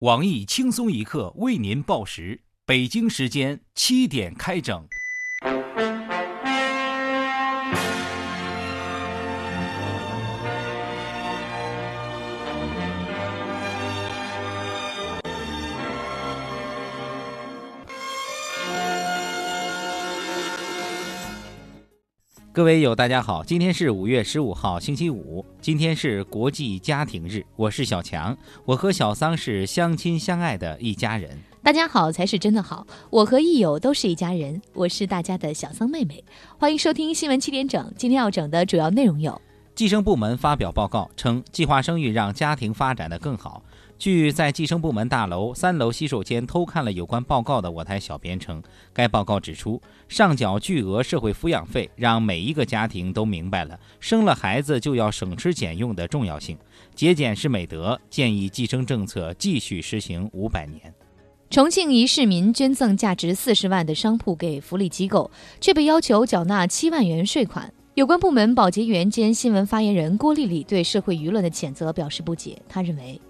网易轻松一刻为您报时，北京时间七点开整。各位友，大家好，今天是五月十五号，星期五，今天是国际家庭日，我是小强，我和小桑是相亲相爱的一家人。大家好才是真的好，我和益友都是一家人，我是大家的小桑妹妹，欢迎收听新闻七点整，今天要整的主要内容有：计生部门发表报告称，计划生育让家庭发展的更好。据在计生部门大楼三楼洗手间偷看了有关报告的我台小编称，该报告指出，上缴巨额社会抚养费，让每一个家庭都明白了生了孩子就要省吃俭用的重要性。节俭是美德，建议计生政策继续实行五百年。重庆一市民捐赠价值四十万的商铺给福利机构，却被要求缴纳七万元税款。有关部门保洁员兼新闻发言人郭丽丽对社会舆论的谴责表示不解，她认为。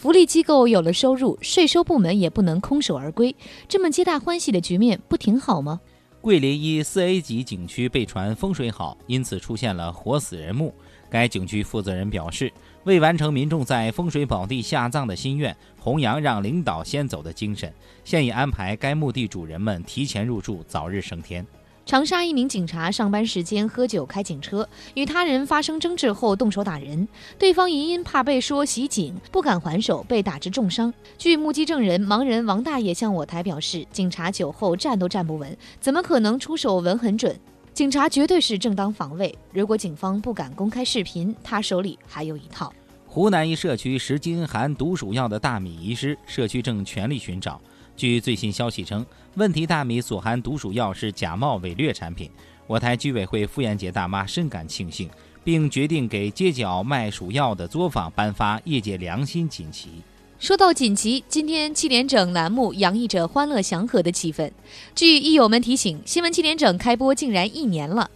福利机构有了收入，税收部门也不能空手而归，这么皆大欢喜的局面不挺好吗？桂林一四 A 级景区被传风水好，因此出现了活死人墓。该景区负责人表示，为完成民众在风水宝地下葬的心愿，弘扬让领导先走的精神，现已安排该墓地主人们提前入住，早日升天。长沙一名警察上班时间喝酒开警车，与他人发生争执后动手打人，对方疑因怕被说袭警，不敢还手，被打致重伤。据目击证人盲人王大爷向我台表示，警察酒后站都站不稳，怎么可能出手稳很准？警察绝对是正当防卫。如果警方不敢公开视频，他手里还有一套。湖南一社区十斤含毒鼠药的大米遗失，社区正全力寻找。据最新消息称，问题大米所含毒鼠药是假冒伪劣产品。我台居委会妇炎洁大妈深感庆幸，并决定给街角卖鼠药的作坊颁发业界良心锦旗。说到锦旗，今天七点整栏目洋溢着欢乐祥和的气氛。据益友们提醒，新闻七点整开播竟然一年了。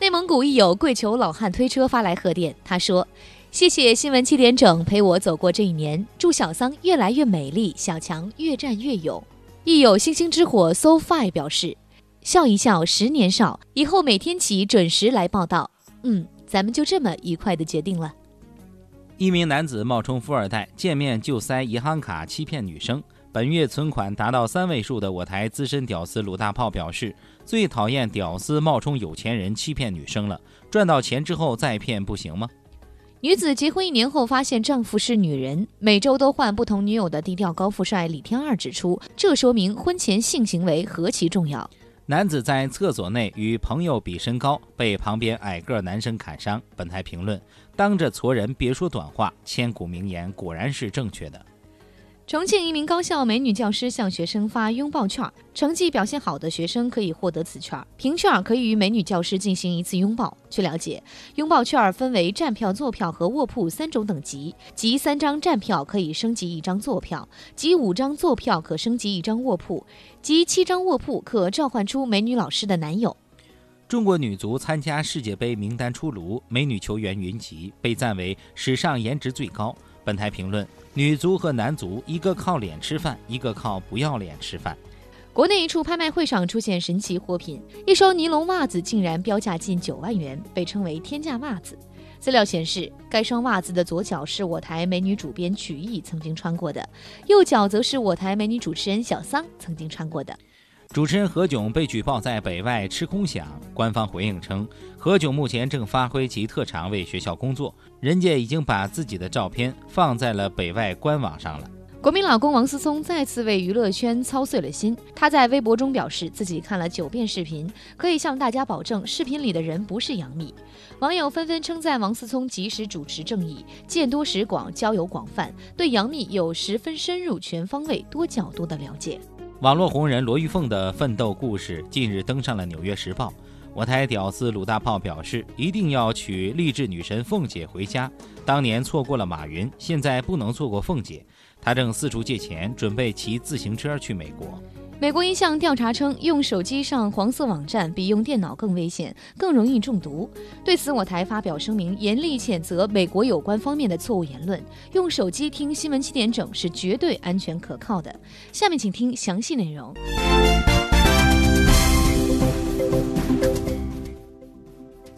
内蒙古益友跪求老汉推车发来贺电，他说。谢谢新闻七点整陪我走过这一年，祝小桑越来越美丽，小强越战越勇。亦有星星之火 so fine 表示，笑一笑十年少，以后每天起准时来报道。嗯，咱们就这么愉快的决定了。一名男子冒充富二代，见面就塞银行卡欺骗女生，本月存款达到三位数的我台资深屌丝鲁大炮表示，最讨厌屌丝冒充有钱人欺骗女生了，赚到钱之后再骗不行吗？女子结婚一年后发现丈夫是女人，每周都换不同女友的低调高富帅李天二指出，这说明婚前性行为何其重要。男子在厕所内与朋友比身高，被旁边矮个男生砍伤。本台评论：当着矬人别说短话，千古名言果然是正确的。重庆一名高校美女教师向学生发拥抱券，成绩表现好的学生可以获得此券，凭券可以与美女教师进行一次拥抱。据了解，拥抱券分为站票、坐票和卧铺三种等级，即三张站票可以升级一张坐票，即五张坐票可升级一张卧铺，即七张卧铺可召唤出美女老师的男友。中国女足参加世界杯名单出炉，美女球员云集，被赞为史上颜值最高。本台评论：女足和男足，一个靠脸吃饭，一个靠不要脸吃饭。国内一处拍卖会上出现神奇货品，一双尼龙袜子竟然标价近九万元，被称为“天价袜子”。资料显示，该双袜子的左脚是我台美女主编曲艺曾经穿过的，右脚则是我台美女主持人小桑曾经穿过的。主持人何炅被举报在北外吃空饷，官方回应称，何炅目前正发挥其特长为学校工作，人家已经把自己的照片放在了北外官网上了。国民老公王思聪再次为娱乐圈操碎了心，他在微博中表示自己看了九遍视频，可以向大家保证，视频里的人不是杨幂。网友纷纷称赞王思聪及时主持正义，见多识广，交友广泛，对杨幂有十分深入、全方位、多角度的了解。网络红人罗玉凤的奋斗故事近日登上了《纽约时报》。我台屌丝鲁大炮表示，一定要娶励志女神凤姐回家。当年错过了马云，现在不能错过凤姐。她正四处借钱，准备骑自行车去美国。美国一项调查称，用手机上黄色网站比用电脑更危险，更容易中毒。对此，我台发表声明，严厉谴责美国有关方面的错误言论。用手机听新闻七点整是绝对安全可靠的。下面请听详细内容。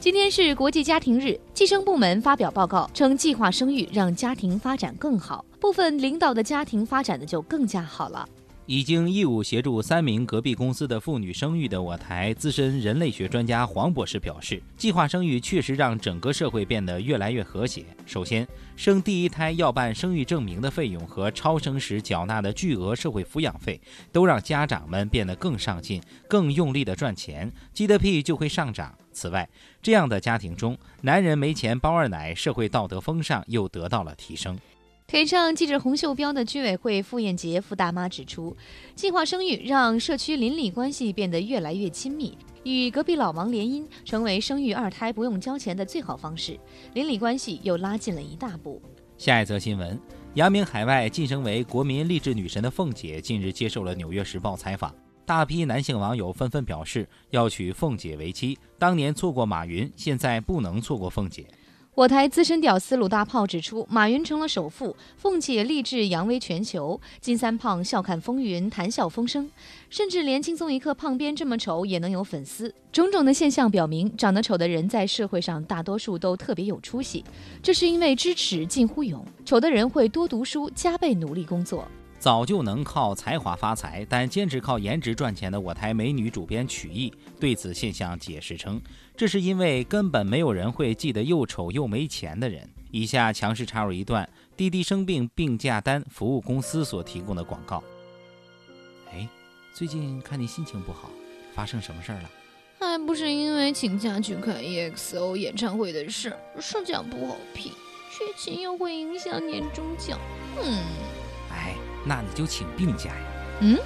今天是国际家庭日，计生部门发表报告称，计划生育让家庭发展更好，部分领导的家庭发展的就更加好了。已经义务协助三名隔壁公司的妇女生育的我台资深人类学专家黄博士表示，计划生育确实让整个社会变得越来越和谐。首先，生第一胎要办生育证明的费用和超生时缴纳的巨额社会抚养费，都让家长们变得更上进、更用力地赚钱，GDP 就会上涨。此外，这样的家庭中，男人没钱包二奶，社会道德风尚又得到了提升。腿上系着红袖标的居委会傅艳杰傅大妈指出，计划生育让社区邻里关系变得越来越亲密，与隔壁老王联姻成为生育二胎不用交钱的最好方式，邻里关系又拉近了一大步。下一则新闻：扬名海外晋升为国民励志女神的凤姐近日接受了《纽约时报》采访，大批男性网友纷纷表示要娶凤姐为妻。当年错过马云，现在不能错过凤姐。我台资深屌丝鲁大炮指出，马云成了首富，凤姐励志扬威全球，金三胖笑看风云，谈笑风生，甚至连轻松一刻胖边这么丑也能有粉丝。种种的现象表明，长得丑的人在社会上大多数都特别有出息，这是因为知耻近乎勇，丑的人会多读书，加倍努力工作。早就能靠才华发财，但坚持靠颜值赚钱的我台美女主编曲艺对此现象解释称，这是因为根本没有人会记得又丑又没钱的人。以下强势插入一段滴滴生病病假单服务公司所提供的广告。哎，最近看你心情不好，发生什么事儿了？还不是因为请假去看 EXO 演唱会的事，说讲不好批，缺勤又会影响年终奖。嗯，那你就请病假呀。嗯。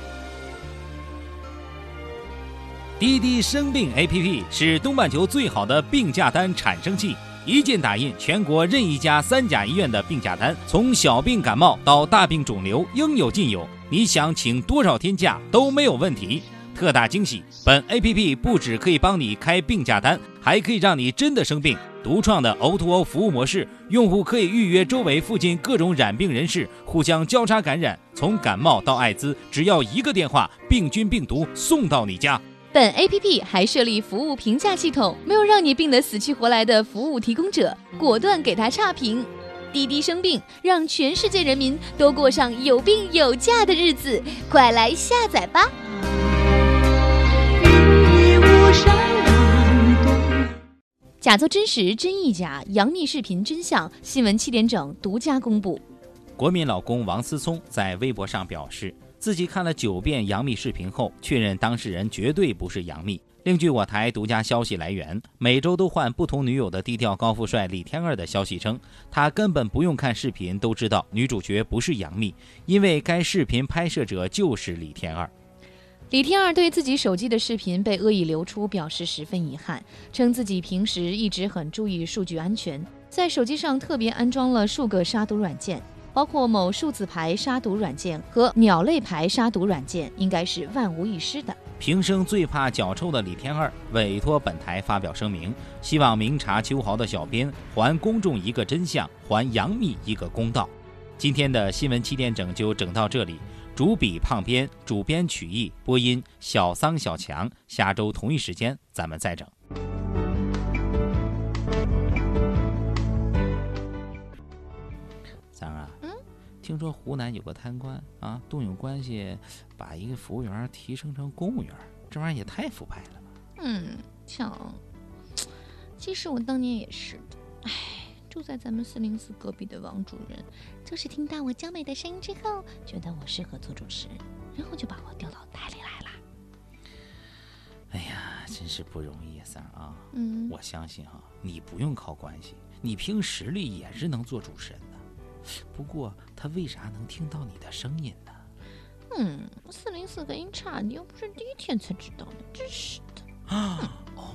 滴滴生病 APP 是东半球最好的病假单产生器，一键打印全国任意一家三甲医院的病假单，从小病感冒到大病肿瘤，应有尽有。你想请多少天假都没有问题。特大惊喜！本 APP 不只可以帮你开病假单，还可以让你真的生病。独创的 O2O 服务模式，用户可以预约周围附近各种染病人士，互相交叉感染，从感冒到艾滋，只要一个电话，病菌病毒送到你家。本 APP 还设立服务评价系统，没有让你病得死去活来的服务提供者，果断给他差评。滴滴生病，让全世界人民都过上有病有假的日子，快来下载吧！假作真实，真亦假。杨幂视频真相，新闻七点整独家公布。国民老公王思聪在微博上表示，自己看了九遍杨幂视频后，确认当事人绝对不是杨幂。另据我台独家消息来源，每周都换不同女友的低调高富帅李天二的消息称，他根本不用看视频都知道女主角不是杨幂，因为该视频拍摄者就是李天二。李天二对自己手机的视频被恶意流出表示十分遗憾，称自己平时一直很注意数据安全，在手机上特别安装了数个杀毒软件，包括某数字牌杀毒软件和鸟类牌杀毒软件，应该是万无一失的。平生最怕脚臭的李天二委托本台发表声明，希望明察秋毫的小编还公众一个真相，还杨幂一个公道。今天的新闻七点整就整到这里。主笔胖编，主编曲艺，播音小桑小强。下周同一时间咱们再整。桑啊，嗯，听说湖南有个贪官啊，动用关系把一个服务员提升成公务员，这玩意儿也太腐败了吧？嗯，强，其实我当年也是的，唉。住在咱们四零四隔壁的王主任，就是听到我娇美的声音之后，觉得我适合做主持，然后就把我调到台里来了。哎呀，真是不容易啊，三儿啊！嗯，我相信哈，你不用靠关系，你凭实力也是能做主持人的。不过他为啥能听到你的声音呢？嗯，四零四隔音差，你又不是第一天才知道的，真是的。啊，哦。